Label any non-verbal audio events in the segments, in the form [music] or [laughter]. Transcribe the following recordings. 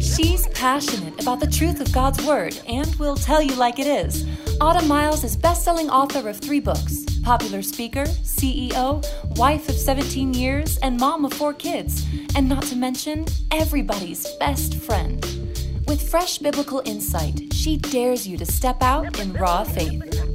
She's passionate about the truth of God's Word and will tell you like it is. Autumn Miles is best-selling author of three books, popular speaker, CEO, wife of 17 years, and mom of four kids, and not to mention everybody's best friend. With fresh biblical insight, she dares you to step out in raw faith.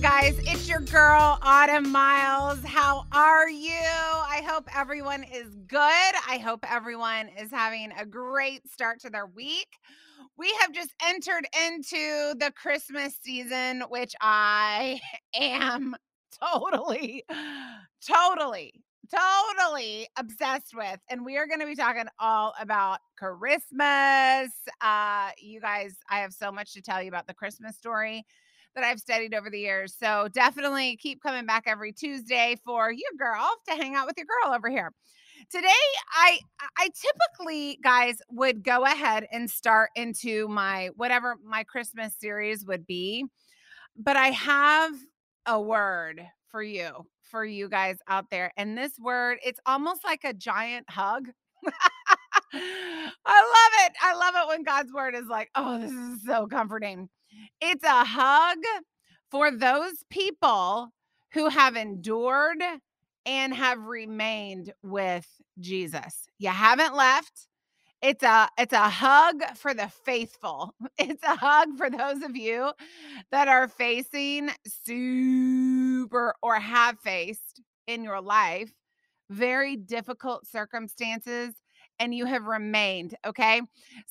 Guys, it's your girl, Autumn Miles. How are you? I hope everyone is good. I hope everyone is having a great start to their week. We have just entered into the Christmas season, which I [laughs] am totally, totally, totally obsessed with. And we are going to be talking all about Christmas. Uh, you guys, I have so much to tell you about the Christmas story that I've studied over the years. So definitely keep coming back every Tuesday for your girl to hang out with your girl over here. Today I I typically guys would go ahead and start into my whatever my Christmas series would be. But I have a word for you, for you guys out there. And this word, it's almost like a giant hug. [laughs] I love it. I love it when God's word is like, oh, this is so comforting. It's a hug for those people who have endured and have remained with Jesus. You haven't left. It's a it's a hug for the faithful. [laughs] It's a hug for those of you that are facing super or have faced in your life very difficult circumstances and you have remained. Okay.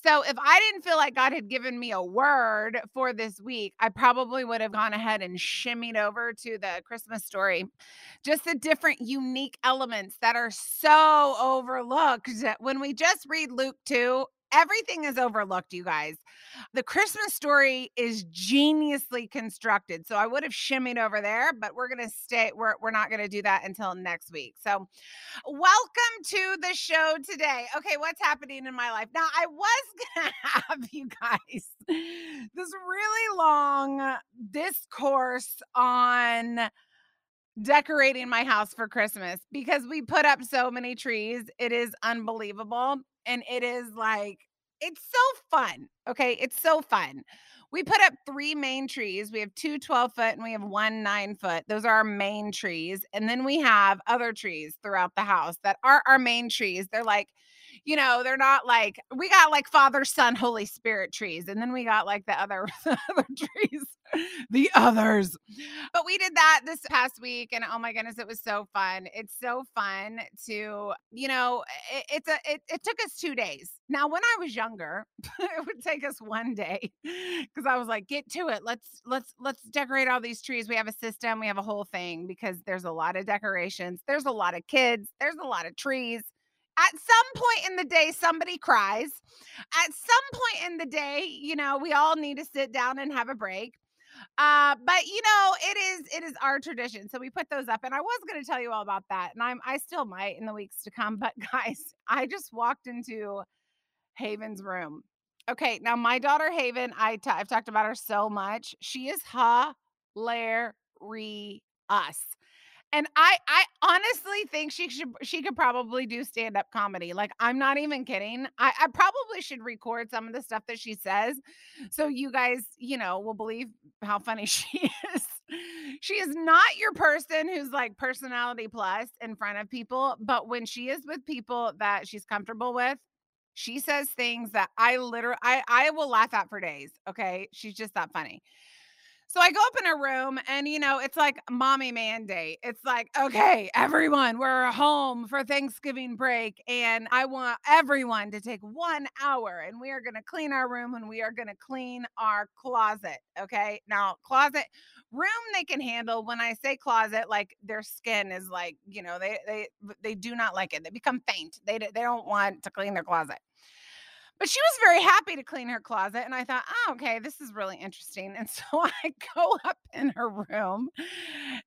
So if I didn't feel like God had given me a word for this week, I probably would have gone ahead and shimmied over to the Christmas story. Just the different unique elements that are so overlooked. When we just read Luke 2, everything is overlooked, you guys. The Christmas story is geniusly constructed. So I would have shimmied over there, but we're going to stay, we're, we're not going to do that until next week. So welcome to the show today. Okay, what's happening in my life? Now, I was [laughs] going to have you guys this really long discourse on decorating my house for Christmas because we put up so many trees. It is unbelievable and it is like it's so fun. Okay, it's so fun. We put up three main trees. We have two 12 foot and we have one nine foot. Those are our main trees. And then we have other trees throughout the house that are our main trees. They're like, you know, they're not like we got like Father, Son, Holy Spirit trees, and then we got like the other, [laughs] the other trees, the others. But we did that this past week, and oh my goodness, it was so fun. It's so fun to, you know, it, it's a it, it took us two days. Now, when I was younger, [laughs] it would take us one day because I was like, get to it. Let's let's let's decorate all these trees. We have a system, we have a whole thing because there's a lot of decorations, there's a lot of kids, there's a lot of trees at some point in the day somebody cries. At some point in the day you know we all need to sit down and have a break. Uh but you know it is it is our tradition so we put those up and i was going to tell you all about that and i'm i still might in the weeks to come but [laughs] guys i just walked into haven's room. Okay now my daughter haven I t- i've talked about her so much. She is hilarious and I I honestly think she should she could probably do stand-up comedy. Like I'm not even kidding. I, I probably should record some of the stuff that she says so you guys, you know, will believe how funny [laughs] she is. she is not your person who's like personality plus in front of people, but when she is with people that she's comfortable with, she says things that I literally I I will laugh at for days. Okay. She's just that funny. So I go up in a room and, you know, it's like mommy mandate. It's like, okay, everyone, we're home for Thanksgiving break. And I want everyone to take one hour and we are going to clean our room and we are going to clean our closet. Okay. Now, closet room they can handle. When I say closet, like their skin is like, you know, they, they, they do not like it. They become faint. They, they don't want to clean their closet. But she was very happy to clean her closet. And I thought, oh, okay, this is really interesting. And [laughs] so I go up in her room.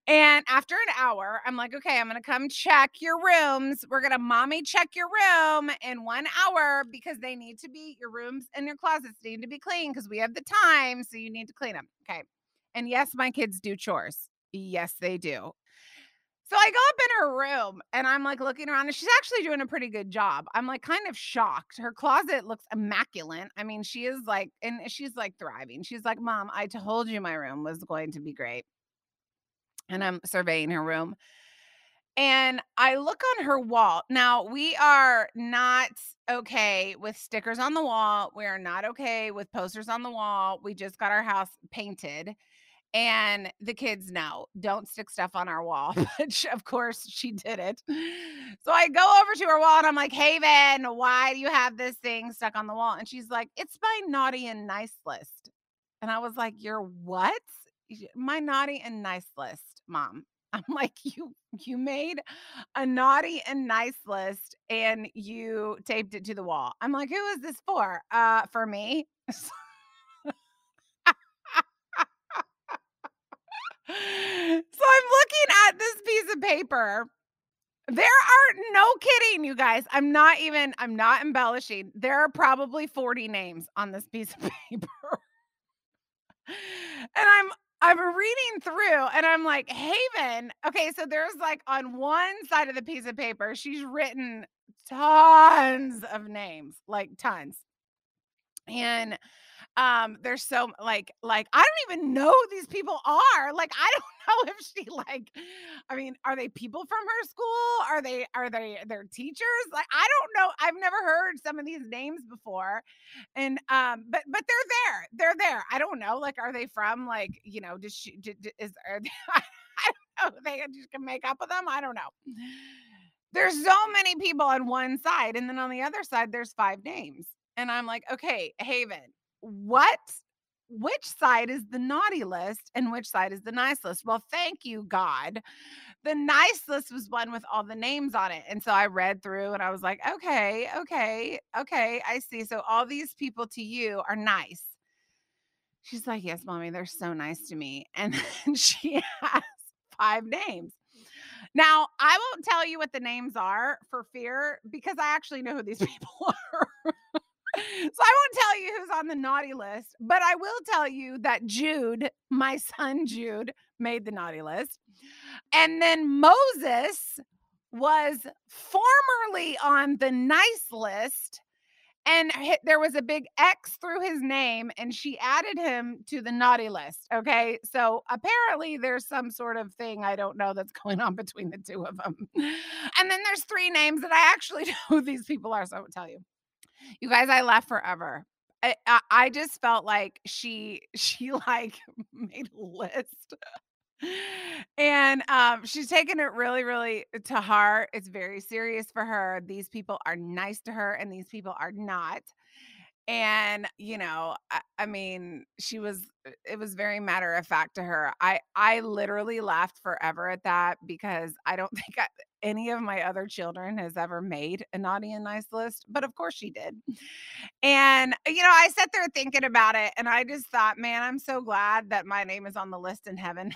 And after an hour, I'm like, okay, I'm going to come check your rooms. We're going to mommy check your room in one hour because they need to be, your rooms and your closets need to be clean because we have the time. So you need to clean them. Okay. And yes, my kids do chores. Yes, they do. So I go up in her room and I'm like looking around and she's actually doing a pretty good job. I'm like kind of shocked. Her closet looks immaculate. I mean, she is like, and she's like thriving. She's like, Mom, I told you my room was going to be great. And I'm surveying her room. And I look on her wall. Now, we are not okay with stickers on the wall. We are not okay with posters on the wall. We just got our house painted and the kids know don't stick stuff on our wall [laughs] but of course she did it so i go over to her wall and i'm like haven why do you have this thing stuck on the wall? And she's like it's my naughty and nice list. And i was like your what? My naughty and nice list mom. [laughs] I'm like you you made a naughty and nice list and you taped it to the wall. I'm like who is this for? Uh for me [laughs] so I'm looking at this piece of paper. There are no kidding, you guys. I'm not even, I'm not embellishing. There are probably 40 names on this piece of [laughs] paper. and I'm I'm reading through and I'm like, Haven. Okay, so there's like on one side of the piece of paper, she's written tons of names, like tons. And um there's so like like i don't even know who these people are. Like i [laughs] don't know if she like i mean are they people from her school? Are they are they their teachers? Like i don't know i've never heard some of these names before and um but but they're there they're there. I don't know like are they from like you know does she did, is are they, [laughs] i don't know they just can make up with them i don't know. There's so many people on one side and then on the other side there's five names and i'm like okay haven what which side is the naughty list and which side is the nice list? Well, thank you, God. The nice list was one with all the names on it. And so I read through and I was like, okay, okay, okay, I see. So all these people to you are nice. She's like, yes, mommy, they're so nice to me. [laughs] And then she has five names. Now, I won't tell you what the names are for fear because I actually know who these [laughs] people are so I won't tell you who's on the naughty list, but I will tell you that Jude, my [laughs] son Jude, made the naughty list. And then Moses was formerly on the nice list and there was a big X through his name, and she added him to the naughty list. Okay. So apparently there's some sort of thing I don't know that's going on between the two of them. And then there's three names that I actually [laughs] know who these people are. So I won't tell you. You guys, I laughed forever. I, I, I just felt like she [laughs] she like made a list. and um, she's taken it really, really to heart. It's very serious for her. These people are nice to her, and these people are not and you know I, I, mean she was it was very matter of fact to her i i literally laughed forever at that because i don't [laughs] think I, any of my other children has ever made a naughty and nice list but of course she did and you know i sat there thinking about it and i just thought man i'm so glad that my name is on the list in heaven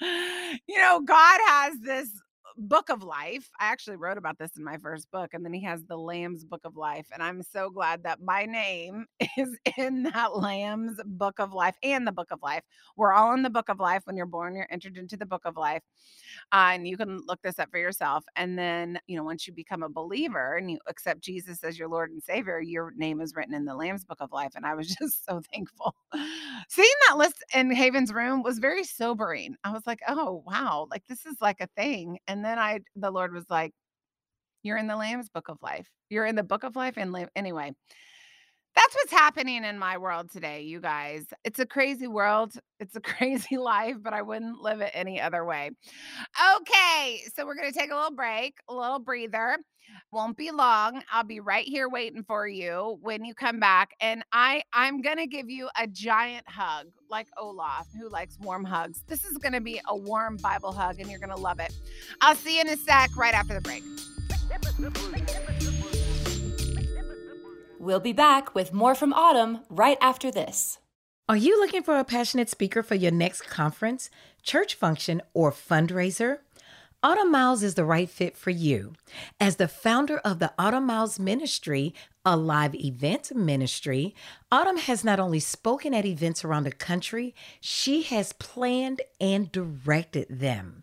[laughs] you know god has this book of life. I actually wrote about this in my first book, and then he has the Lamb's book of life. And I'm so glad that my name [laughs] is in that Lamb's book of life and the book of life. We're all in the book of life. When you're born, you're entered into the book of life. Uh, and you can look this up for yourself. And then, you know, once you become a believer and you accept Jesus as your Lord and Savior, your name is written in the Lamb's book of life. And I was [laughs] just so thankful. Seeing that list in Haven's room was very sobering. I was like, oh, wow, like this is like a thing. And then I, the Lord was like, You're in the Lamb's book of life. You're in the book of life. And anyway, that's what's happening in my world today, you guys. It's a crazy world. It's a [laughs] crazy life, but I wouldn't live it any other way. Okay, so we're going to take a little break, a little breather. Won't be long. I'll be right here waiting for you when you come back and I I'm going to give you a giant hug like Olaf who likes warm hugs. This is going to be a warm Bible hug and you're going to love it. I'll see you in a sec right after the break. We'll be back with more from Autumn right after this. Are you looking for a passionate speaker for your next conference, church function, or fundraiser? Autumn Miles is the right fit for you. As the founder of the Autumn Miles Ministry, a live event ministry, Autumn has not only spoken at events around the country, she has planned and directed them.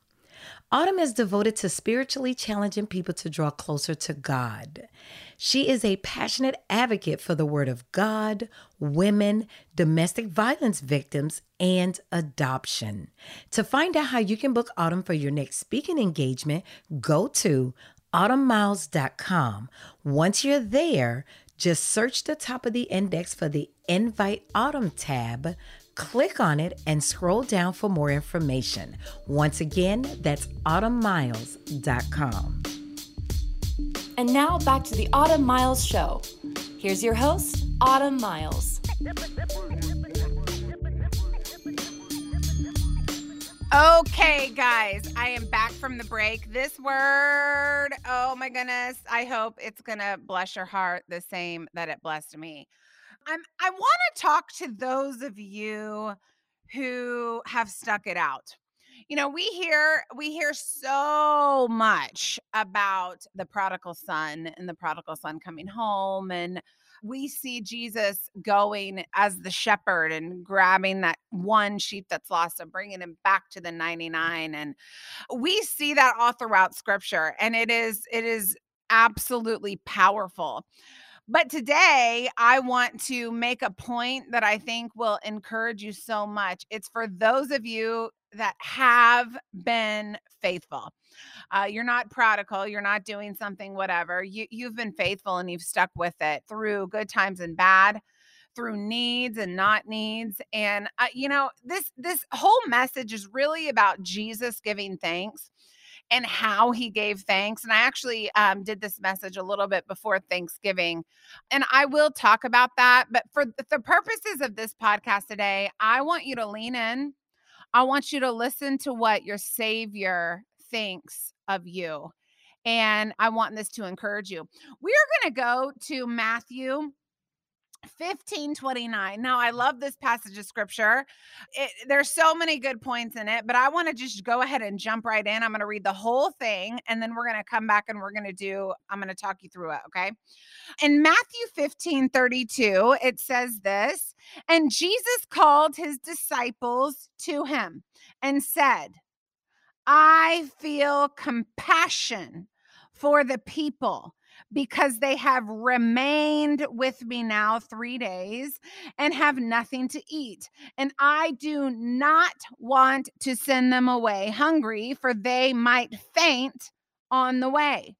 Autumn is devoted to spiritually challenging people to draw closer to God. She is a passionate advocate for the Word of God, women, domestic violence victims, and adoption. To find out how you can book Autumn for your next speaking engagement, go to autumnmiles.com. Once you're there, just search the top of the index for the Invite Autumn tab, click on it, and scroll down for more information. Once again, that's autumnmiles.com. And now back to the Autumn Miles Show. Here's your host, Autumn Miles. Okay, guys, I am back from the break. This word, oh my goodness, I hope it's gonna bless your heart the same that it blessed me. I'm I want to talk to those of you who have stuck it out. You know, we hear we hear so much about the prodigal son and the prodigal son coming home and we see Jesus going as the shepherd and grabbing that one sheep that's lost and bringing him back to the 99 and we see that all throughout scripture and it is it is absolutely powerful. But today, I want to make a point that I think will encourage you so much. It's for those of you that have been faithful. Uh, you're not prodigal. You're not doing something, whatever. You, you've been faithful and you've stuck with it through good times and bad through needs and not needs and uh, you know this this whole message is really about jesus giving thanks and how he gave thanks. And I actually um, did this message a little bit before Thanksgiving, and I will talk about that. But for the purposes of this podcast today, I want you to lean in. I want you to listen to what your Savior thinks of you. And I want this to encourage you. We are going to go to Matthew 1529. Now, I love this passage of scripture. It, there's so many good points in it, but I want to just go ahead and jump right in. I'm going to read the whole thing and then we're going to come back and we're going to do, I'm going to talk you through it. Okay. In Matthew 15 32, it says this And Jesus called his disciples to him and said, I feel compassion for the people because they have remained with me now three days and have nothing to eat. And I do not want to send them away hungry, for they might faint on the way.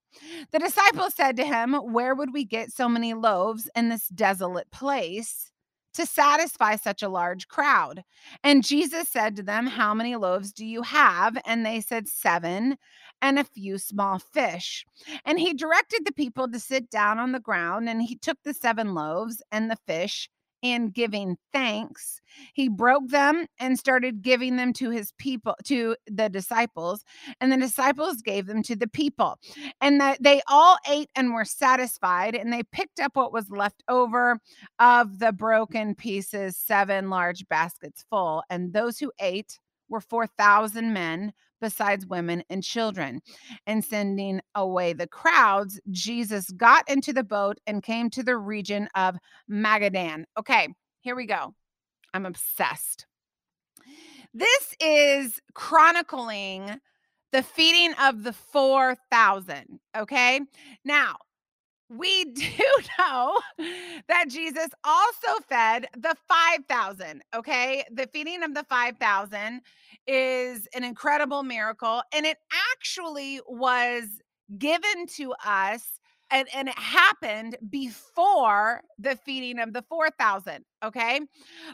The disciples said to him, Where would we get so many loaves in this desolate place? to satisfy such a large crowd. And Jesus said to them, How many loaves do you have? And they said, Seven and a few small fish. And he directed the people to sit down on the ground, and he took the seven loaves and the fish and giving thanks he broke them and started giving them to his people to the disciples and the disciples gave them to the people and that they all ate and were satisfied and they picked up what was left over of the broken pieces seven large baskets full and those who ate were 4000 men besides women and children. And sending away the crowds, Jesus got into the boat and came to the region of Magadan. Okay, here we go. I'm obsessed. This is chronicling the feeding of the 4,000. Okay. Now, we do [laughs] know that Jesus also fed the 5,000. Okay. The feeding of the 5,000 is an incredible miracle. And it actually was given to us and, and it happened before the feeding of the 4,000. Okay.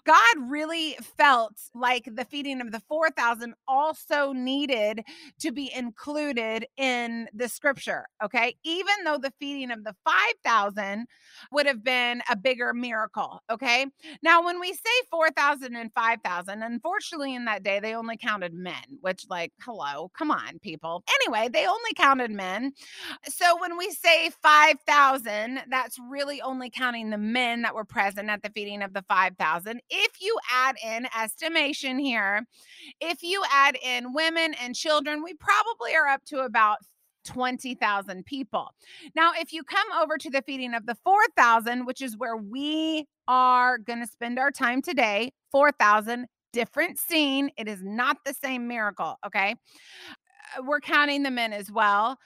God really felt like the feeding of the 4,000 also needed to be included in the scripture. Okay. Even though the feeding of the 5,000 would have been a bigger miracle. Okay. Now, when we say 4,000 and 5,000, unfortunately, in that day, they only counted men, which, like, hello, come on, people. Anyway, they only counted men. So when we say 5,000, that's really only counting the men that were present at the feeding of the 5,000. If you add in estimation here, if you add in women and children, we probably are up to about 20,000 people. Now, if you come over to the feeding of the 4,000, which is where we are going to spend our time today, 4,000, different scene. It is not the same miracle. Okay. Uh, we're counting the men as well.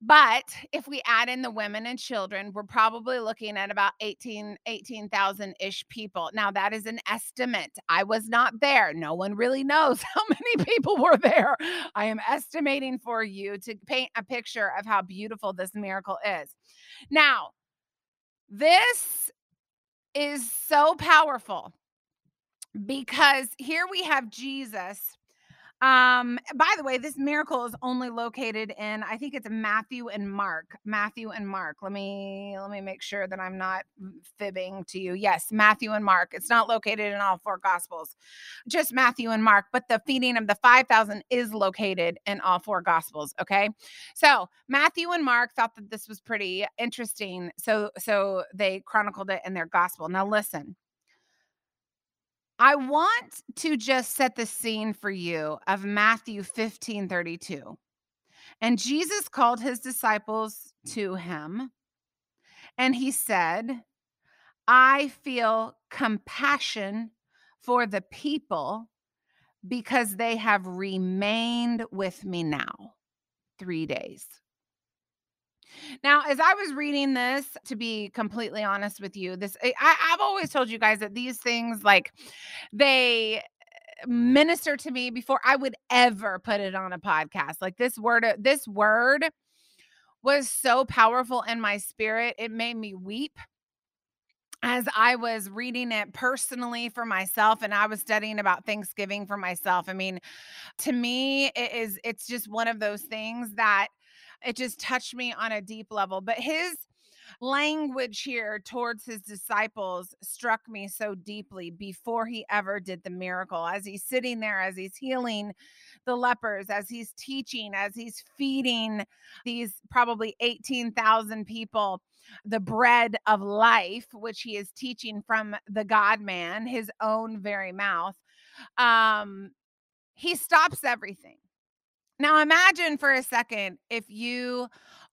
But if we add in the women and children, we're probably looking at about 18 18,000 ish people. Now that is an estimate. I was not there. No one really knows [laughs] how many people were there. I am estimating for you to paint a picture of how beautiful this miracle is. Now, this is so powerful because here we have Jesus um, by the way, this miracle is only located in I think it's Matthew and Mark. Matthew and Mark. Let me let me make sure that I'm not fibbing to you. Yes, Matthew and Mark. It's not located in all four gospels. Just Matthew and Mark, but the feeding of the 5000 is located in all four gospels, okay? So, Matthew and Mark thought that this was pretty interesting. So so they chronicled it in their gospel. Now listen. I want to just set the scene for you of Matthew 15 32. And Jesus called his disciples to him, and he said, I feel compassion for the people because they have remained with me now three days. Now, as I was reading this, to be completely honest with you, this I, I've always told you guys that these things, like, they minister to me before I would ever put it on a podcast. Like this word, uh, this word was so powerful in my spirit. It made me weep as I was reading it personally for myself and I was studying about Thanksgiving for myself. I mean, to me, it is it's just one of those things that it just touched me on a deep level. But his language here towards his disciples struck me so deeply before he ever did the miracle. As he's sitting there, as he's healing the lepers, as he's teaching, as he's feeding these probably 18,000 people the bread of life, which he is teaching from the God man, his own very mouth. Um, he stops everything now imagine for a second if you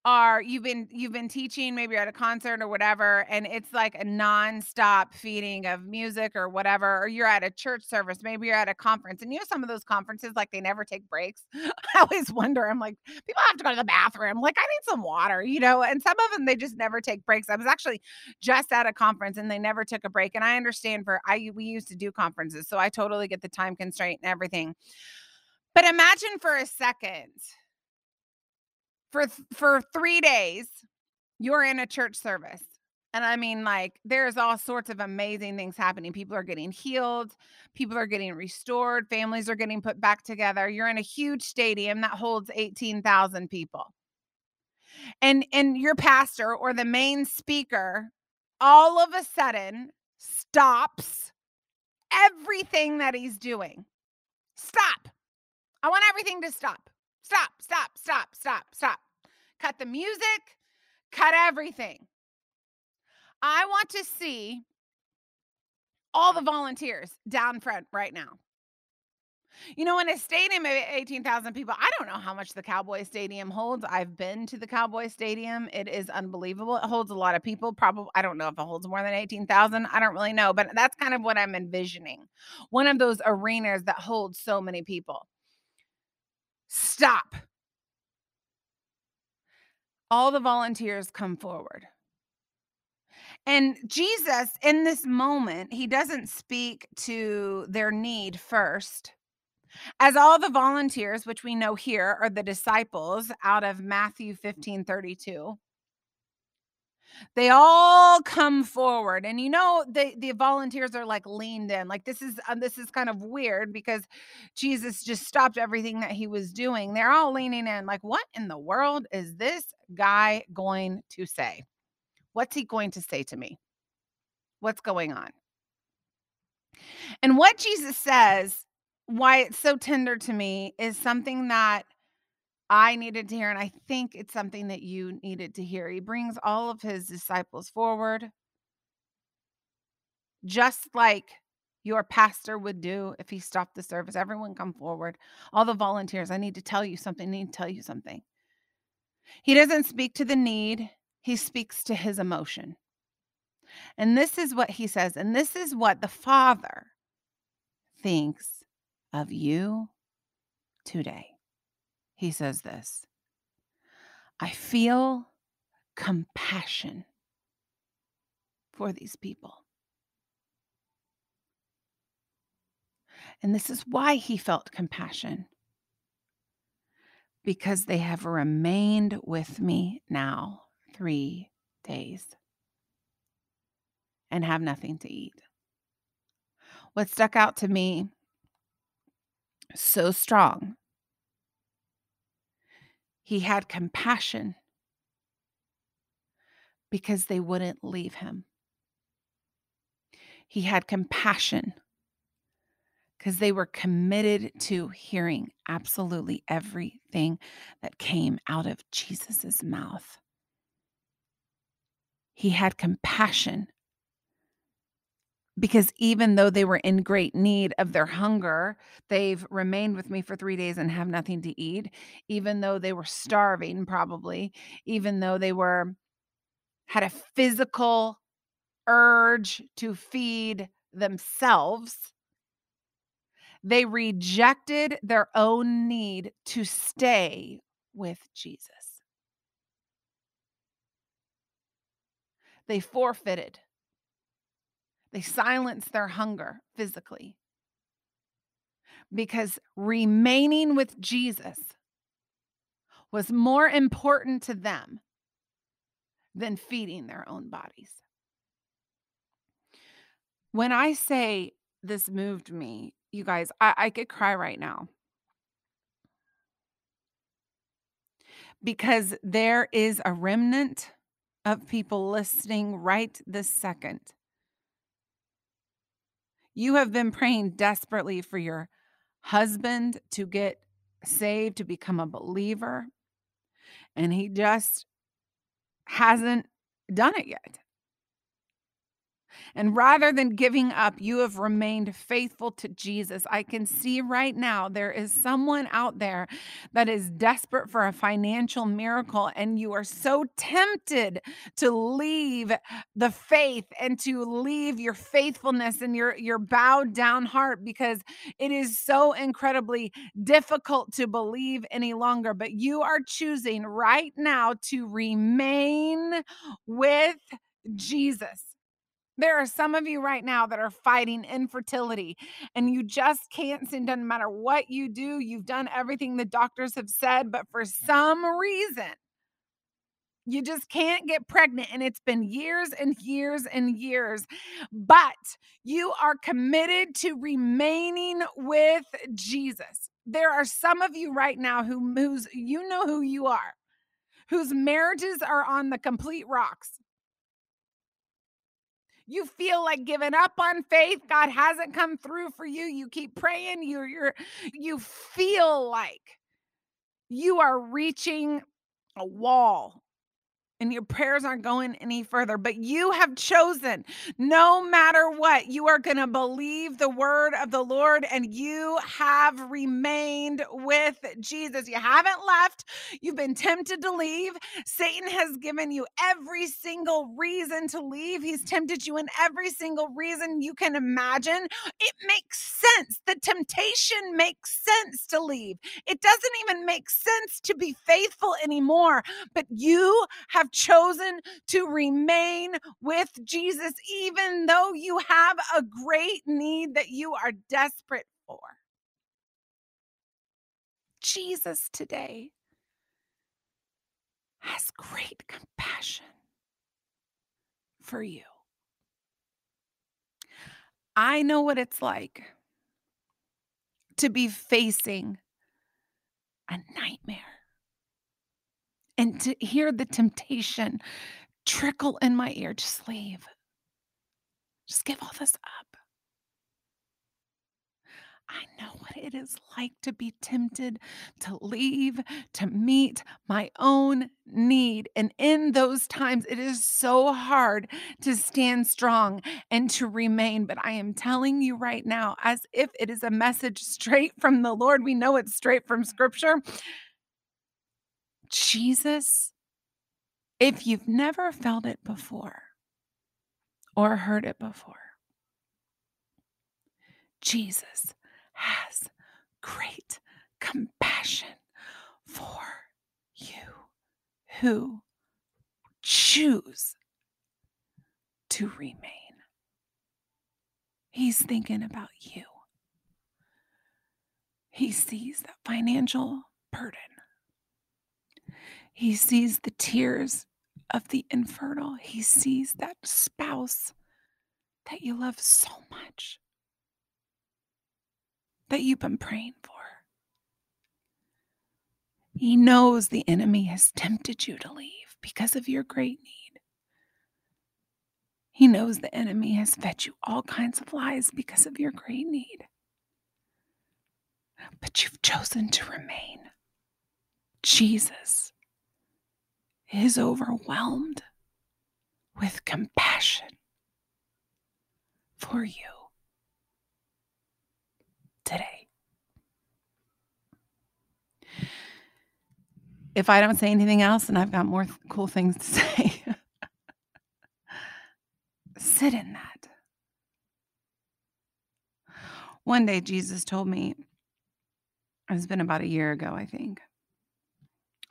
are you've been you've been teaching maybe you're at a concert or whatever and it's like a nonstop feeding of music or whatever or you're at a church service maybe you're at a conference and you know some of those conferences like they never take breaks. [laughs] I always wonder i'm like people have to go to the bathroom like i need some water you know and some of them they just never take breaks. I was actually just at a conference and they never took a break and i understand for i we used to do conferences so i totally get the time constraint and everything but imagine for a second, for for three days, you're in a church service. And I mean, like, there's all sorts of amazing things happening. People are getting healed, people are getting restored, families are getting put back together. You're in a huge stadium that holds 18,000 people. And and your pastor or the main speaker all of a sudden stops everything that he's doing. Stop. I want everything to stop. Stop, stop, stop, stop, stop. Cut the music, cut everything. I want to see all the volunteers down front right now. You know, in a stadium of 18,000 people, I don't know how much the Cowboy Stadium holds. I've been to the Cowboy Stadium. It is unbelievable. It holds a lot of people. Probably, I don't know if it holds more than 18,000. I don't really know, but that's kind of what I'm envisioning. One of those arenas that holds so many people. Stop. All the volunteers come forward. And Jesus, in this moment, he doesn't speak to their need first. As all the volunteers, which we know here are the disciples out of Matthew 15 32, they all come forward and you know the the volunteers are like leaned in like this is uh, this is kind of weird because jesus just stopped everything that he was doing they're all leaning in like what in the world is this guy going to say? What's he going to say to me? What's going on? And what jesus says why it's so tender to me is something that I needed to hear, and I think it's something that you needed to hear. He brings all of his disciples forward, just like your pastor would do if he stopped the service. Everyone come forward. All the volunteers, I need to tell you something. I need to tell you something. He doesn't speak to the need, he speaks to his emotion. And this is what he says, and this is what the Father thinks of you today. He says this I feel compassion for these people. And this is why he felt compassion because they have remained with me now three days and have nothing to eat. What stuck out to me so strong, he had compassion because they wouldn't leave him. He had compassion because they were committed to hearing absolutely everything that came out of Jesus' mouth. He had compassion because even though they were in great need of their hunger, they've remained with me for three days and have nothing to eat. Even though they were starving, probably, even though they were had a physical urge to feed themselves, they rejected their own need to stay with Jesus. They forfeited. They silenced their hunger physically because remaining with Jesus was more important to them than feeding their own bodies. When I say this moved me, you guys, I, I could cry right now. Because there is a remnant of people listening right this second. You have been praying desperately for your husband to get saved, to become a believer, and he just hasn't done it yet. And rather than giving up, you have remained faithful to Jesus. I can see right now there is someone out there that is desperate for a financial miracle, and you are so tempted to leave the faith and to leave your faithfulness and your, your bowed down heart because it is so incredibly difficult to believe any longer. But you are choosing right now to remain with Jesus. There are some of you right now that are fighting infertility and you just can't seem, doesn't matter what you do, you've done everything the doctors have said, but for some reason, you just can't get pregnant. And it's been years and years and years. But you are committed to remaining with Jesus. There are some of you right now who who's you know who you are, whose marriages are on the complete rocks you feel like giving up on faith. God hasn't come through for you. You keep praying. You're you're you feel like you are reaching a wall and your prayers aren't going any further. But you have chosen, no matter what, you are going to believe the word of the Lord and you have remained with Jesus. You haven't left. You've been tempted to leave. Satan has given you every single reason to leave. He's tempted you in every single reason you can imagine. It makes sense. The temptation makes sense to leave. It doesn't even make sense to be faithful anymore. But you have have chosen to remain with Jesus, even though you have a great need that you are desperate for. Jesus today has great compassion for you. I know what it's like to be facing a nightmare and to hear the temptation trickle in my ear just leave. Just give all this up. I know what it is like to be tempted to leave, to meet my own need. And in those times, it is so hard to stand strong and to remain. But I am telling you right now, as if it is a message straight from the Lord, we know it's straight from scripture. Jesus, if you've never felt it before or heard it before, Jesus has great compassion for you who choose to remain. He's thinking about you. He sees that financial burden. He sees the tears of the infernal. He sees that spouse that you love so much that you've been praying for. He knows the enemy has tempted you to leave because of your great need. He knows the enemy has fed you all kinds of lies because of your great need. But you've chosen to remain. Jesus is overwhelmed with compassion for you today. If I don't say anything else, and I've got more th- cool things to [laughs] say, sit in that. One day, Jesus told me, it's been about a year ago, I think.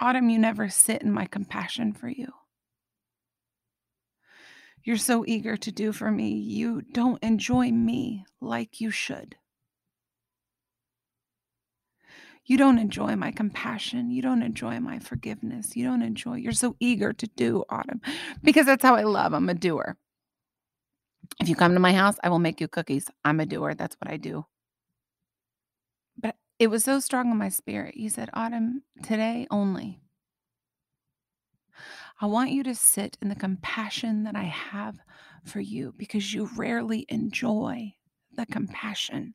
Autumn, you never sit in my compassion for you. You're so eager to do for me. You don't enjoy me like you should. You don't enjoy my compassion. You don't enjoy my forgiveness. You don't enjoy, you're so eager to do, Autumn, because that's how I love. I'm a doer. If you come to my house, I will make you cookies. I'm a doer. That's what I do. But it was so strong in my spirit. He said, Autumn, today only, I want you to sit in the compassion that I have for you because you rarely enjoy the compassion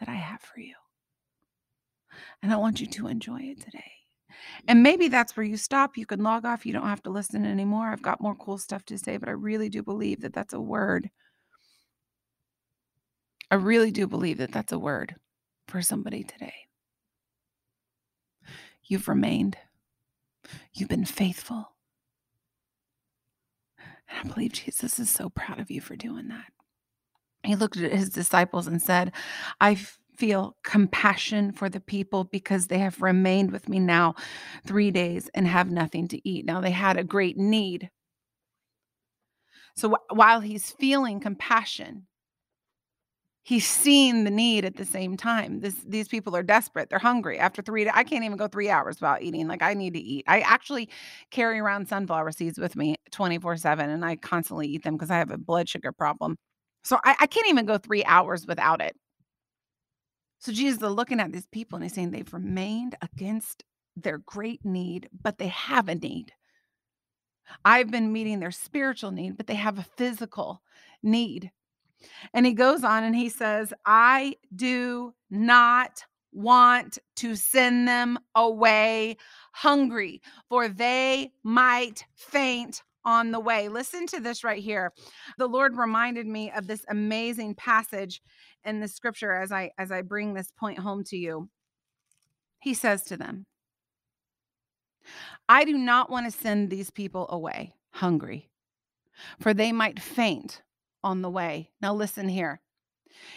that I have for you. And I want you to enjoy it today. And maybe that's where you stop. You can log off. You don't have to listen anymore. I've got more cool stuff to say, but I really do believe that that's a word. I really do believe that that's a word for somebody today. You've remained, you've been faithful. And I believe Jesus is so proud of you for doing that. He looked at his disciples and said, I feel compassion for the people because they have remained with me now three days and have nothing to eat. Now, they had a great need. So wh- while he's feeling compassion, he's seeing the need at the same time. This these people are desperate. They're hungry. After three, I can't even go three hours without eating. Like I need to eat. I actually carry around sunflower seeds with me 24 7 and I constantly eat them because I have a blood sugar problem. So I, I can't even go three hours without it. So Jesus is looking at these people and he's saying they've remained against their great need, but they have a need. I've been meeting their spiritual need, but they have a physical need. And he goes on and he says, I do not want to send them away hungry, for they might faint on the way. Listen to this right here. The Lord reminded me of this amazing passage in the scripture as I as I bring this point home to you. He says to them, I do not want to send these people away hungry, for they might faint on the way. Now listen here.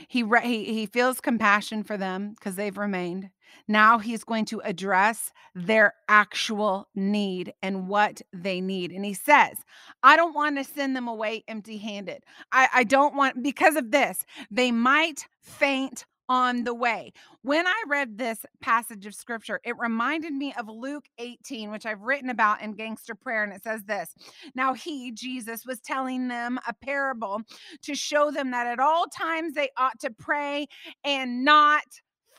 He re- he, he feels compassion for them because they've remained. Now he's going to address their actual need and what they need. And he says, I don't want to send them away empty handed. I, I don't want, because of this, they might faint on the way. When I read this passage of scripture, it reminded me of Luke 18, which I've written about in Gangster Prayer. And it says this Now he, Jesus, was telling them a parable to show them that at all times they ought to pray and not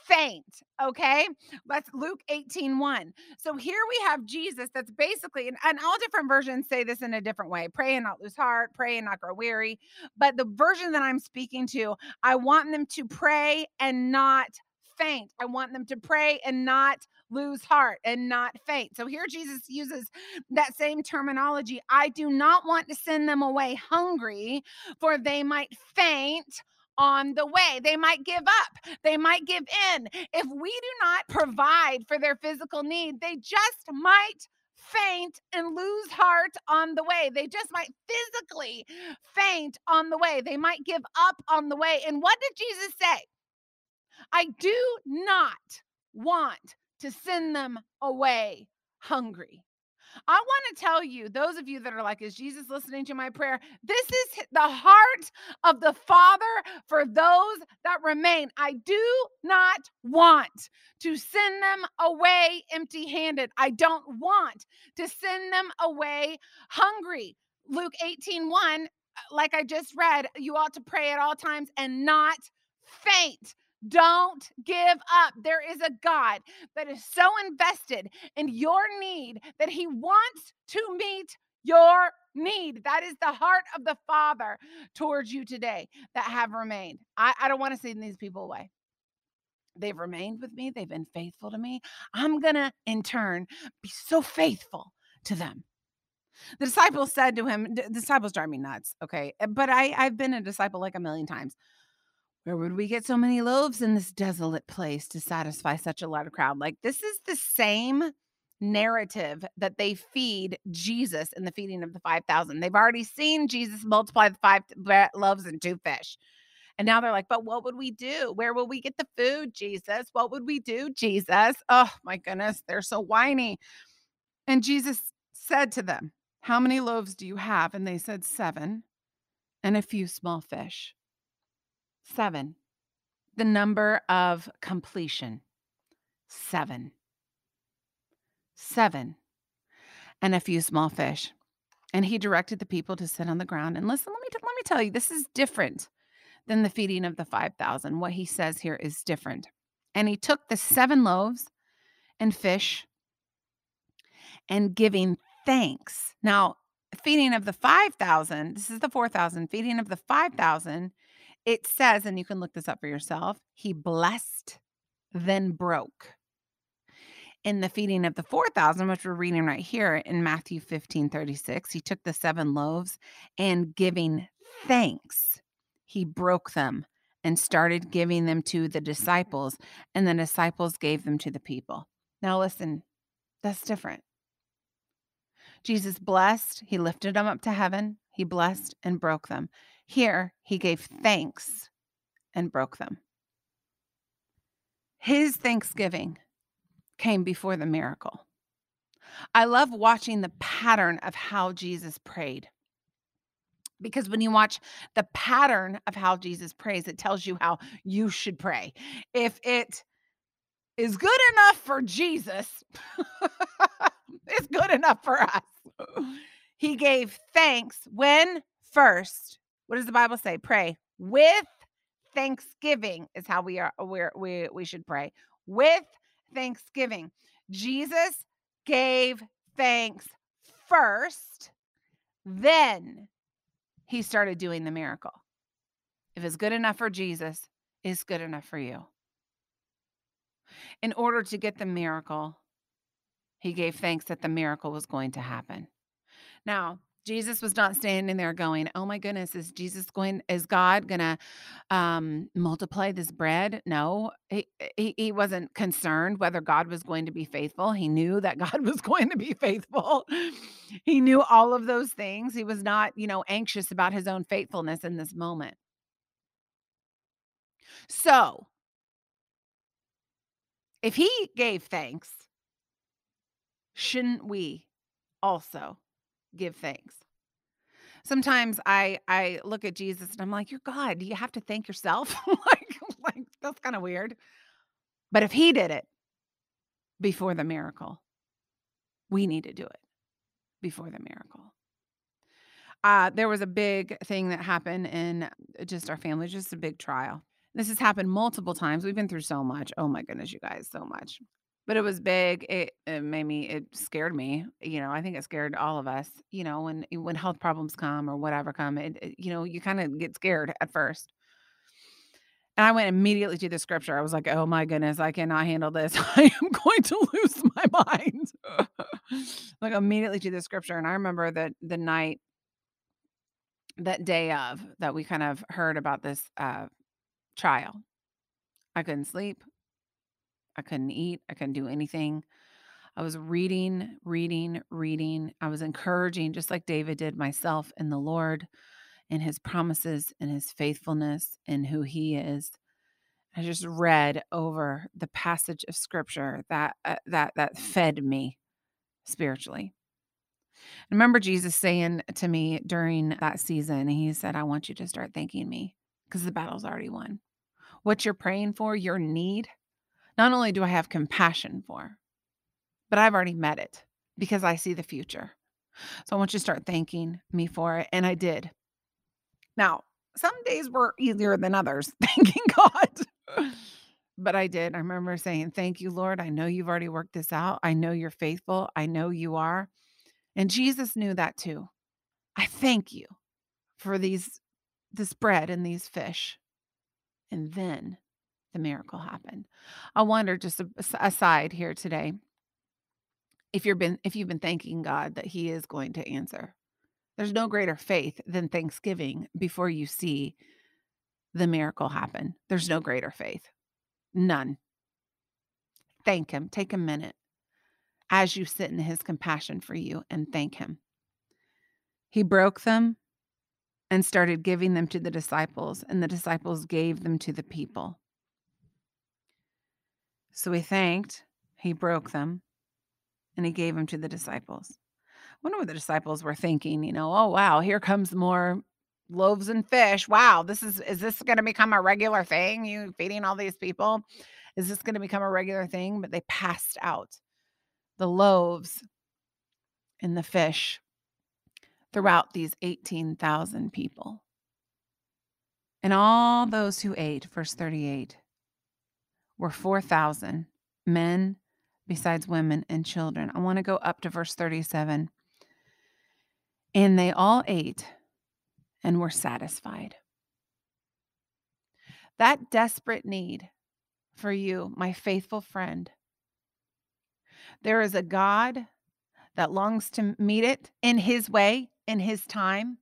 faint. Okay. That's Luke 18 1. So here we have Jesus that's basically, and, and all different versions say this in a different way pray and not lose heart, pray and not grow weary. But the version that I'm speaking to, I want them to pray and not faint. I want them to pray and not lose heart and not faint. So here Jesus uses that same terminology. I do not want to send them away hungry, for they might faint on the way. They might give up. They might give in. If we do not provide for their physical need, they just might faint and lose heart on the way. They just might physically faint on the way. They might give up on the way. And what did Jesus say? I do not want to send them away hungry. I want to tell you, those of you that are like, is Jesus listening to my prayer? This is the heart of the Father for those that remain. I do not want to send them away empty handed. I don't want to send them away hungry. Luke 18 1, uh, like I just read, you ought to pray at all times and not faint. Don't give up. There is a God that is so invested in your need that he wants to meet your need. That is the heart of the Father towards you today that have remained. I, I don't want to send these people away. They've remained with me, they've been faithful to me. I'm going to, in turn, be so faithful to them. The disciples said to him, disciples drive me nuts, okay? But I, I've been a disciple like a million times. Where would we get so many loaves in this desolate place to satisfy such a large crowd? Like, this is the same narrative that they feed Jesus in the feeding of the 5,000. They've already seen Jesus multiply the five loaves and two fish. And now they're like, but what would we do? Where will we get the food, Jesus? What would we do, Jesus? Oh my goodness, they're so whiny. And Jesus said to them, How many loaves do you have? And they said, Seven and a few small fish. Seven. The number of completion. Seven. Seven. And a few small fish. And he directed the people to sit on the ground. And listen, let me, let me tell you, this is different than the feeding of the 5,000. What he says here is different. And he took the seven loaves and fish and giving thanks. Now, feeding of the 5,000, this is the 4,000, feeding of the 5,000 it says, and you can look this up for yourself, he blessed, then broke. In the feeding of the 4,000, which we're reading right here in Matthew 15 36, he took the seven loaves and giving thanks, he broke them and started giving them to the disciples, and the disciples gave them to the people. Now, listen, that's different. Jesus blessed, he lifted them up to heaven, he blessed and broke them. Here, he gave thanks and broke them. His thanksgiving came before the miracle. I love watching the pattern of how Jesus prayed. Because when you watch the pattern of how Jesus prays, it tells you how you should pray. If it is good enough for Jesus, [laughs] it's good enough for us. He gave thanks when first what does the Bible say? Pray with thanksgiving is how we are aware we we should pray. With thanksgiving. Jesus gave thanks first, then he started doing the miracle. If it's good enough for Jesus, it's good enough for you. In order to get the miracle, he gave thanks that the miracle was going to happen. Now, Jesus was not standing there going, "Oh my goodness, is Jesus going? Is God gonna um, multiply this bread?" No, he, he he wasn't concerned whether God was going to be faithful. He knew that [laughs] God was going to be faithful. he knew all of those things. He was not, you know, anxious about his own faithfulness in this moment. So, if he gave thanks, shouldn't we also? Give thanks. Sometimes I I look at Jesus and I'm like, "You're God. Do you have to thank yourself?" [laughs] like like that's kind of weird. But if he did it before the miracle, we need to do it before the miracle. Uh, there was a big thing that happened in just our family, just a big trial. This has happened multiple times. We've been through so much. Oh my goodness, you guys, so much. But it was big. It, it made me. It scared me. You know, I think it scared all of us. You know, when when health problems come or whatever come, it, it you know, you kind of get scared at first. And I went immediately to the scripture. I was like, oh my goodness, I cannot handle this. [laughs] I am going to lose my mind. [laughs] like immediately to the scripture. And I remember that the night, that day of, that we kind of heard about this uh, trial. I couldn't sleep. I couldn't eat. I couldn't do anything. I was reading, reading, reading. I was encouraging, just like David did, myself in the Lord and his promises and his faithfulness and who he is. I just read over the passage of scripture that uh, that that fed me spiritually. I remember Jesus saying to me during that season, he said, I want you to start thanking me because the battle's already won. What you're praying for, your need, not only do I have compassion for, but I've already met it because I see the future. So I want you to start thanking me for it. And I did. Now, some days were easier than others, [laughs] thanking God. but I did. I remember saying, Thank you, Lord. I know you've already worked this out. I know you're faithful. I know you are. And Jesus knew that too. I thank you for these this bread and these fish. And then the miracle happened. I wonder just aside here today if you've been if you've been thanking God that he is going to answer. There's no greater faith than thanksgiving before you see the miracle happen. There's no greater faith. None. Thank Him. Take a minute as you sit in His compassion for you and thank Him. He broke them and started giving them to the disciples, and the disciples gave them to the people. So he thanked, he broke them, and he gave them to the disciples I wonder what the disciples were thinking, you know, oh wow, here comes more loaves and fish. Wow, this is is this going to become a regular thing? You feeding all these people? Is this going to become a regular thing? But they passed out the loaves and the fish throughout these 18,000 people. And all those who ate, verse 38, were 4,000 men besides women and children. I want to go up to verse 37. And they all ate and were satisfied. That desperate need for you, my faithful friend, there is a God that longs to meet it in his way, in his time.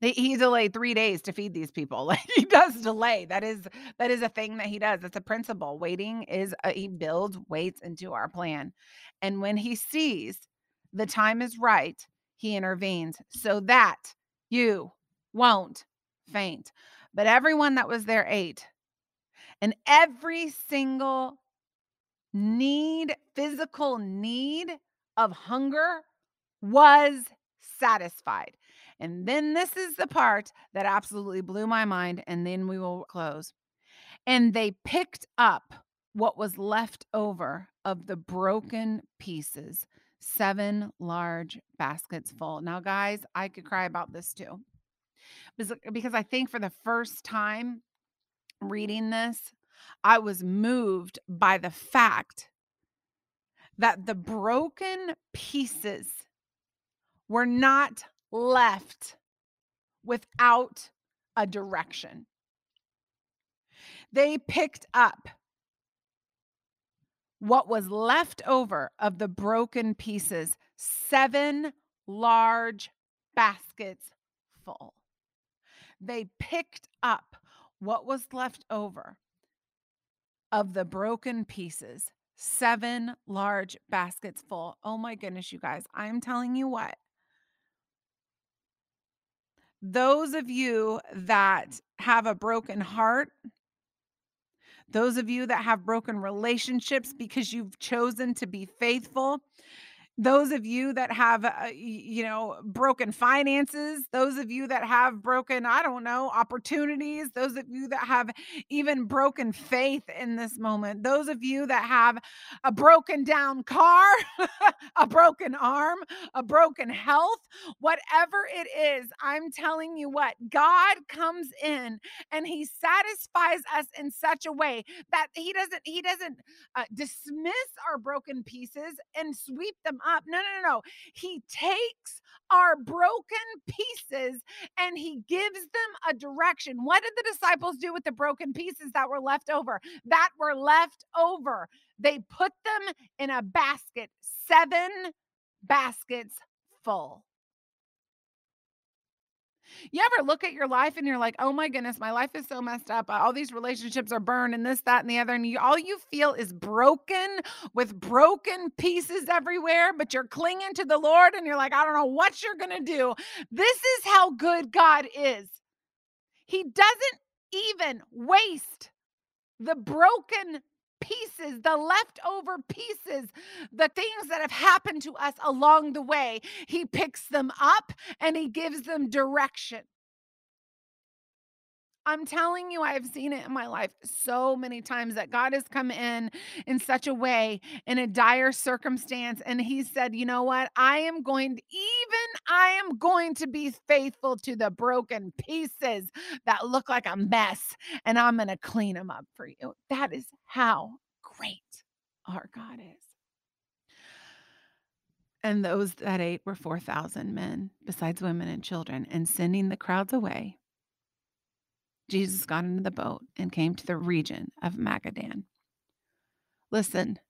He delayed three days to feed these people. [laughs] Like he does delay. That is that is a thing that he does. It's a principle. Waiting is a, he builds waits into our plan, and when he sees the time is right, he intervenes so that you won't faint. But everyone that was there ate, and every single need, physical need of hunger was satisfied. And then this is the part that absolutely blew my mind, and then we will close. And they picked up what was left over of the broken pieces seven large baskets full. Now, guys, I could cry about this too. Because I think for the first time reading this, I was moved by the fact that the broken pieces were not left without a direction. They picked up what was left over of the broken pieces, seven large baskets full. They picked up what was left over of the broken pieces, seven large baskets full. Oh my goodness, you guys, I'm telling you what. Those of you that have a broken heart, those of you that have broken relationships because you've chosen to be faithful, those of you that have uh, you know broken finances those of you that have broken i don't know opportunities those of you that have even broken faith in this moment those of you that have a broken down car [laughs] a broken arm a broken health whatever it is i'm telling you what god comes in and he satisfies us in such a way that he doesn't he doesn't uh, dismiss our broken pieces and sweep them up. No, no, no, no. He takes our broken pieces and he gives them a direction. What did the disciples do with the broken pieces that were left over? That were left over. They put them in a basket, seven baskets full. You ever look at your life and you're like, oh my goodness, my life is so messed up. Uh, all these relationships are burned and this, that, and the other. And you, all you feel is broken with broken pieces everywhere, but you're clinging to the Lord and you're like, I don't know what you're going to do. This is how good God is. He doesn't even waste the broken pieces, the leftover pieces, the things that have happened to us along the way. He picks them up and he gives them direction. I'm telling you, I've seen it in my life so many times that God has come in in such a way in a dire circumstance. And He said, You know what? I am going to, even I am going to be faithful to the broken pieces that look like a mess, and I'm going to clean them up for you. That is how great our God is. And those that ate were 4,000 men, besides women and children, and sending the crowds away Jesus got into the boat and came to the region of Magadan. Listen,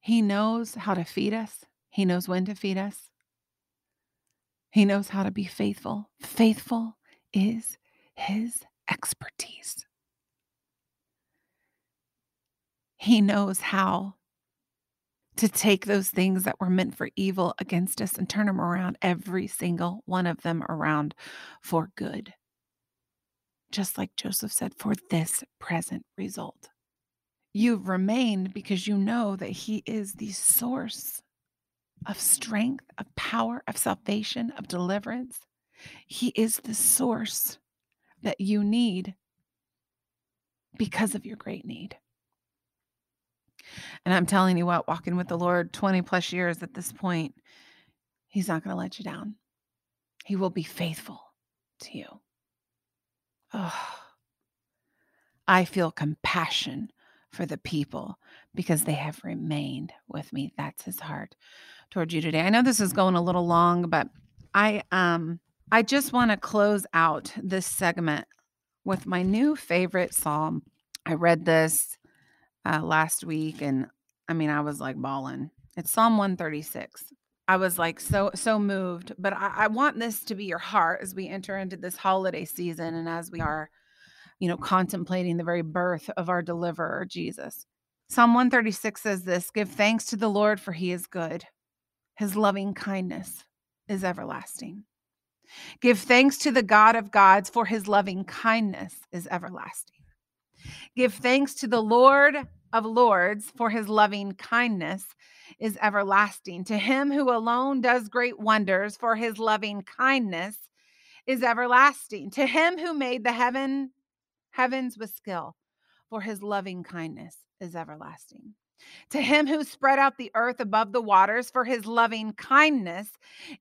he knows how to feed us, he knows when to feed us, he knows how to be faithful. Faithful is his expertise. He knows how to take those things that were meant for evil against us and turn them around, every single one of them around for good just like Joseph said, for this present result. You've remained because you know that He is the source of strength, of power, of salvation, of deliverance. He is the source that you need because of your great need. And I'm telling you what, walking with the Lord 20 plus years at this point, He's not going to let you down. He will be faithful to you. Oh, I feel compassion for the people because they have remained with me. That's his heart towards you today. I know this is going a little long, but I um I just want to close out this segment with my new favorite psalm. I read this uh, last week and I mean I was like bawling. It's Psalm 136. I was like so so moved. But I, I want this to be your heart as we enter into this holiday season and as we are, you know, contemplating the very birth of our deliverer, Jesus. Psalm 136 says this give thanks to the Lord, for he is good. His loving kindness is everlasting. Give thanks to the God of gods, for his loving kindness is everlasting. Give thanks to the Lord of lords, for his loving kindness is everlasting. To him who alone does great wonders, for his loving kindness is everlasting. To him who made the heaven heavens with skill, for his loving kindness is everlasting. To him who spread out the earth above the waters, for his loving kindness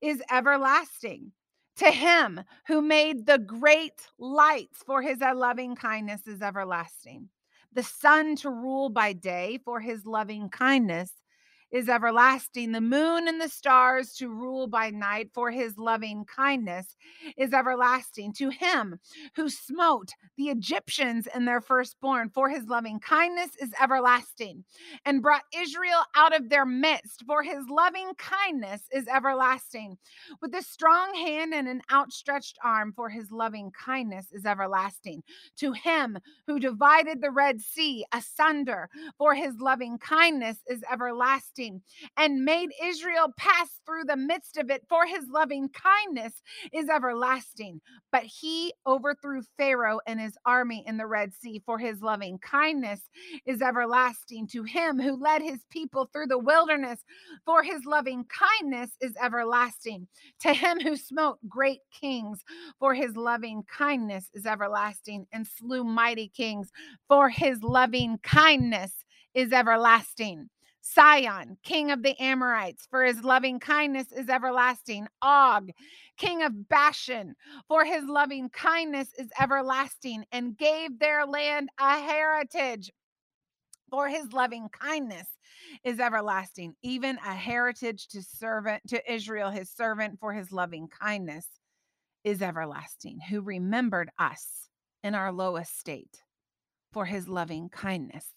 is everlasting. To him who made the great lights, for his loving kindness is everlasting. The sun to rule by day, for his loving kindness is everlasting. The moon and the stars to rule by night, for his loving kindness is everlasting. To him who smote the Egyptians and their firstborn, for his loving kindness is everlasting, and brought Israel out of their midst, for his loving kindness is everlasting. With a strong hand and an outstretched arm, for his loving kindness is everlasting. To him who divided the Red Sea asunder, for his loving kindness is everlasting everlasting, and made Israel pass through the midst of it, for his loving kindness is everlasting. But he overthrew Pharaoh and his army in the Red Sea, for his loving kindness is everlasting to him who led his people through the wilderness, for his loving kindness is everlasting to him who smote great kings, for his loving kindness is everlasting, and slew mighty kings, for his loving kindness is everlasting. Sihon, king of the Amorites, for his loving kindness is everlasting. Og, king of Bashan, for his loving kindness is everlasting, and gave their land a heritage. For his loving kindness is everlasting, even a heritage to servant to Israel, his servant, for his loving kindness is everlasting, who remembered us in our lowest state, for his loving kindness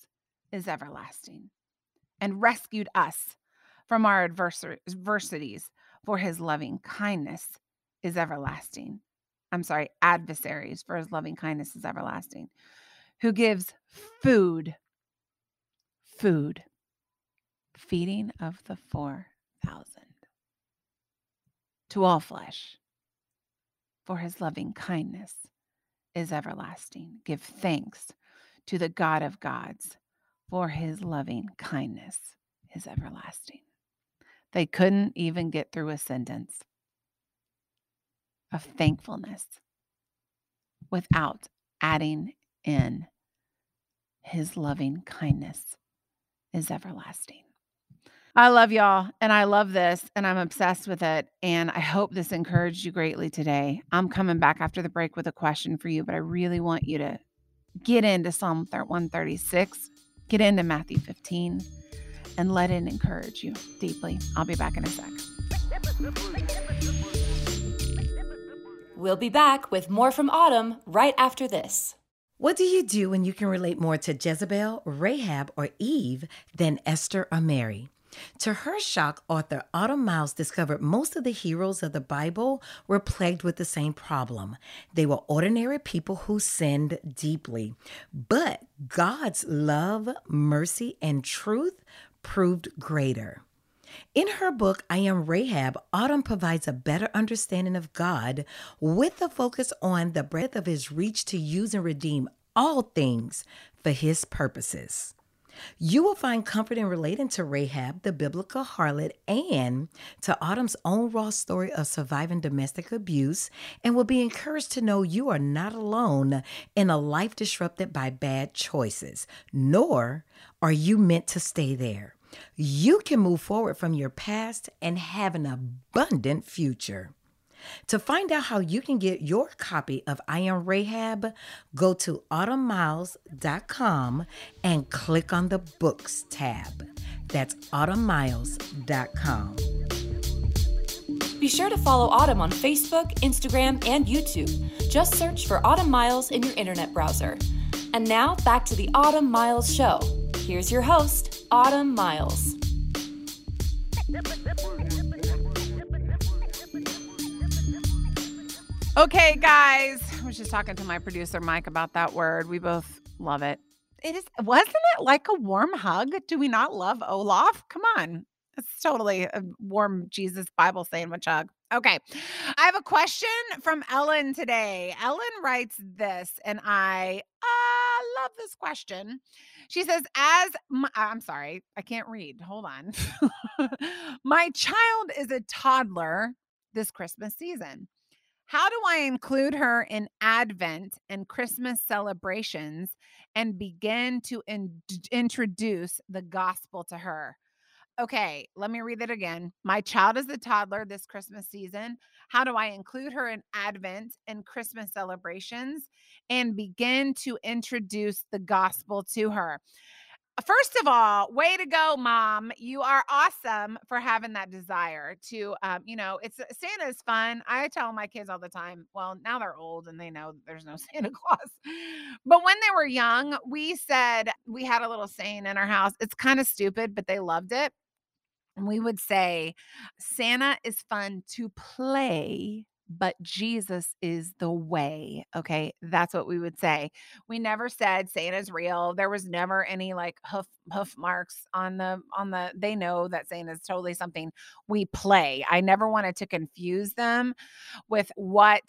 is everlasting, and rescued us from our adversities, for his loving kindness is everlasting. I'm sorry, adversaries, for his loving kindness is everlasting, who gives food, food, feeding of the 4,000 to all flesh, for his loving kindness is everlasting. Give thanks to the God of gods, for his loving kindness is everlasting. They couldn't even get through a sentence of thankfulness without adding in his loving kindness is everlasting. I love y'all and I love this and I'm obsessed with it. And I hope this encouraged you greatly today. I'm coming back after the break with a question for you, but I really want you to get into Psalm 136, get into Matthew 15, and let it encourage you deeply. I'll be back in a sec. We'll be back with more from Autumn right after this. What do you do when you can relate more to Jezebel, Rahab, or Eve than Esther or Mary? To her shock, author Autumn Miles discovered most of the heroes of the Bible were plagued with the same problem. They were ordinary people who sinned deeply, but God's love, mercy, and truth proved greater. In her book, I Am Rahab, Autumn provides a better understanding of God with a focus on the breadth of his reach to use and redeem all things for his purposes. You will find comfort in relating to Rahab, the biblical harlot, and to Autumn's own raw story of surviving domestic abuse, and will be encouraged to know you are not alone in a life disrupted by bad choices, nor are you meant to stay there. You can move forward from your past and have an abundant future. To find out how you can get your copy of I Am Rahab, go to autumnmiles.com and click on the Books tab. That's autumnmiles.com. Be sure to follow Autumn on Facebook, Instagram, and YouTube. Just search for Autumn Miles in your internet browser. And now back to the Autumn Miles Show. Here's your host, Autumn Miles. Okay, guys. I was just talking to my producer Mike about that word. We both love it. It is wasn't it like a warm hug? Do we not love Olaf? Come on. It's totally a warm Jesus Bible sandwich hug. Okay. I have a question from Ellen today. Ellen writes this, and I uh, love this question. She says, As my, I'm sorry, I can't read. Hold on. [laughs] my child is a toddler this Christmas season. How do I include her in Advent and Christmas celebrations and begin to in- introduce the gospel to her? Okay, let me read it again. My child is a toddler this Christmas season. How do I include her in Advent and Christmas celebrations and begin to introduce the gospel to her? First of all, way to go, mom. You are awesome for having that desire to, um, you know, it's Santa is fun. I tell my kids all the time, well, now they're old and they know there's no [laughs] Santa Claus. But when they were young, we said we had a little saying in our house. It's kind of stupid, but they loved it. And we would say, Santa is fun to play but Jesus is the way. Okay. That's what we would say. We never said Santa's real. There was never any like hoof hoof marks on the on the they know that Santa's totally something we play. I never wanted to confuse them with what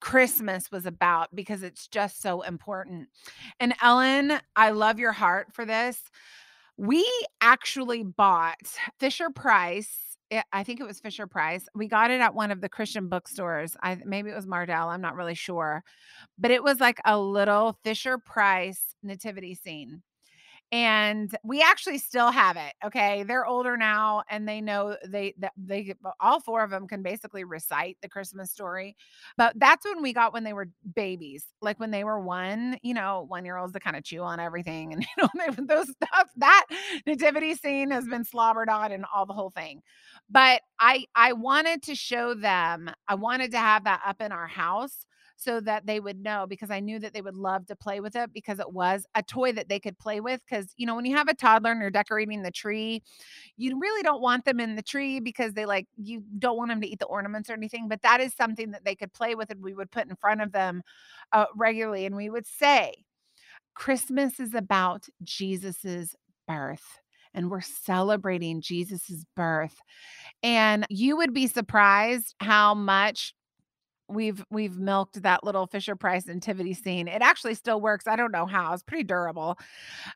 Christmas was about because it's just so important. And Ellen, I love your heart for this. We actually bought Fisher Price it, I think it was Fisher Price. We got it at one of the Christian bookstores. I maybe it was Mardel. I'm not really sure, but it was like a little Fisher Price nativity scene and we actually still have it okay? They're older now and they know they that they uh, all four of them can basically recite the christmas story but that's when we got when they were babies like when they were one you know one year olds that kind of chew on everything and [laughs] you know they, those stuff that nativity scene has been slobbered on and all the whole thing but i i wanted to show them i wanted to have that up in our house so that they would know because I knew that they would love to play with it because it was a toy that they could play with. Because, you know, when you have a toddler and you're decorating the tree, you really don't want them in the tree because they like, you don't want them to eat the ornaments or anything. But that is something that they could play with and we would put in front of them uh, regularly. And we would say, Christmas is about Jesus's birth and we're celebrating Jesus's birth. And you would be surprised how much we've we've milked that little Fisher Price nativity scene. It actually still works. I don't know how. It's pretty durable.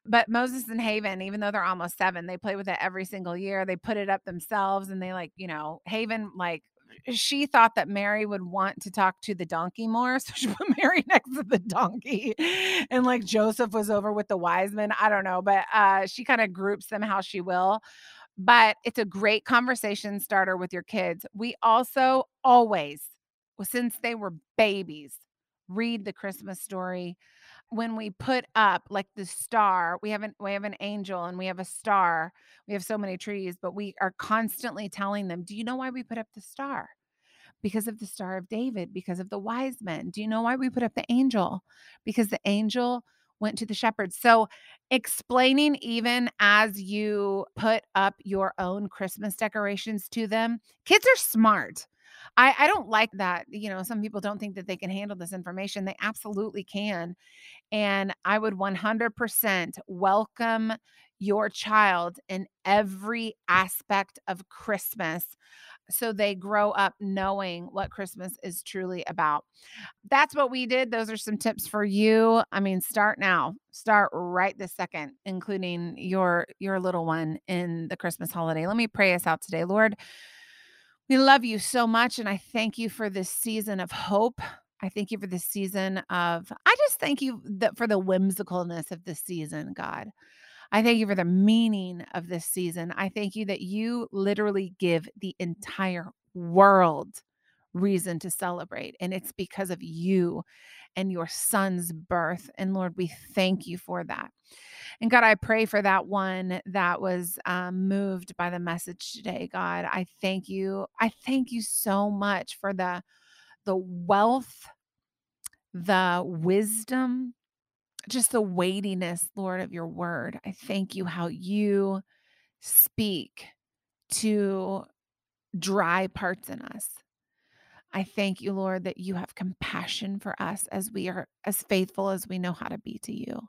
But Moses and Haven, even though they're almost 7, they play with it every single year. They put it up themselves and they like, you know, Haven like she thought that Mary would want to talk to the donkey more. [laughs] So she put Mary next to the donkey. And like Joseph was over with the wise men. I don't know, but uh, she kind of groups them how she will. But it's a great conversation starter with your kids. We also always since they were babies, read the Christmas story. When we put up like the star, we have an we have an angel and we have a star. We have so many trees, but we are constantly telling them, "Do you know why we put up the star?" Because of the star of David, because of the wise men. Do you know why we put up the angel? Because the angel went to the shepherds. So, explaining even as you put up your own Christmas decorations to them, kids are smart. I, I don't like that. You know, some people don't think that they can handle this information. They absolutely can. And I would 100% welcome your child in every aspect of Christmas so they grow up knowing what Christmas is truly about. That's what we did. Those are some tips for you. I mean, start now. Start right this second, including your your little one in the Christmas holiday. Let me pray us out today. Lord, we love you so much. And I thank you for this season of hope. I thank you for this season of, I just thank you that for the whimsicalness of this season, God. I thank you for the meaning of this season. I thank you that you literally give the entire world reason to celebrate. And it's because of you and your son's birth. And Lord, we thank you for that. And God, I pray for that one that was um, moved by the message today. God, I thank you. I thank you so much for the the wealth, the wisdom, just the weightiness, Lord, of your word. I thank you how you speak to dry parts in us. I thank you, Lord, that you have compassion for us as we are as faithful as we know how to be to you.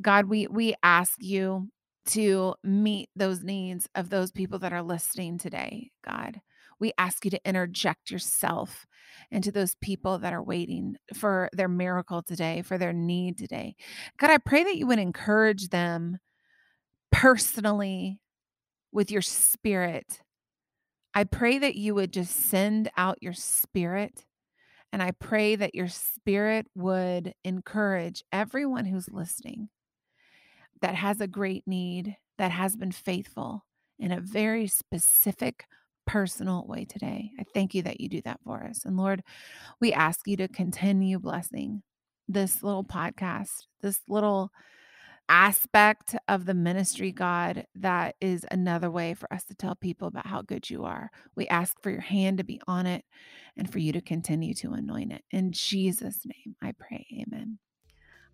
God, we we ask you to meet those needs of those people that are listening today, God. We ask you to interject yourself into those people that are waiting for their miracle today, for their need today. God, I pray that you would encourage them personally with your spirit. I pray that you would just send out your spirit. And I pray that your spirit would encourage everyone who's listening that has a great need, that has been faithful in a very specific, personal way today. I thank you that you do that for us. And Lord, we ask you to continue blessing this little podcast, this little aspect of the ministry, God, that is another way for us to tell people about how good you are. We ask for your hand to be on it and for you to continue to anoint it. In Jesus' name, I pray. Amen.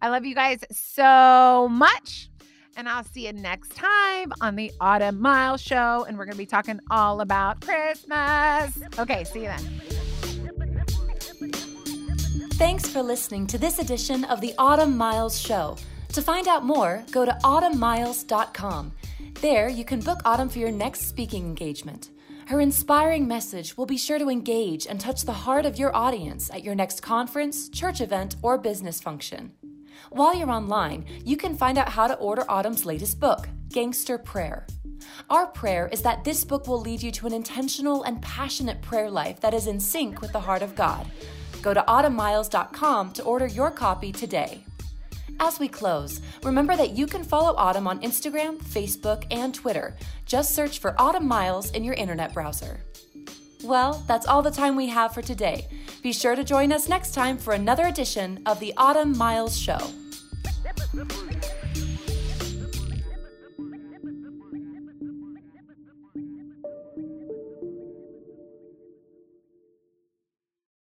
I love you guys so much. And I'll see you next time on the Autumn Miles Show. And we're going to be talking all about Christmas. Okay, see you then. Thanks for listening to this edition of the Autumn Miles Show. To find out more, go to autumnmiles.com. There, you can book Autumn for your next speaking engagement. Her inspiring message will be sure to engage and touch the heart of your audience at your next conference, church event, or business function. While you're online, you can find out how to order Autumn's latest book, Gangster Prayer. Our prayer is that this book will lead you to an intentional and passionate prayer life that is in sync with the heart of God. Go to autumnmiles.com to order your copy today. As we close, remember that you can follow Autumn on Instagram, Facebook, and Twitter. Just search for Autumn Miles in your internet browser. Well, that's all the time we have for today. Be sure to join us next time for another edition of the Autumn Miles Show.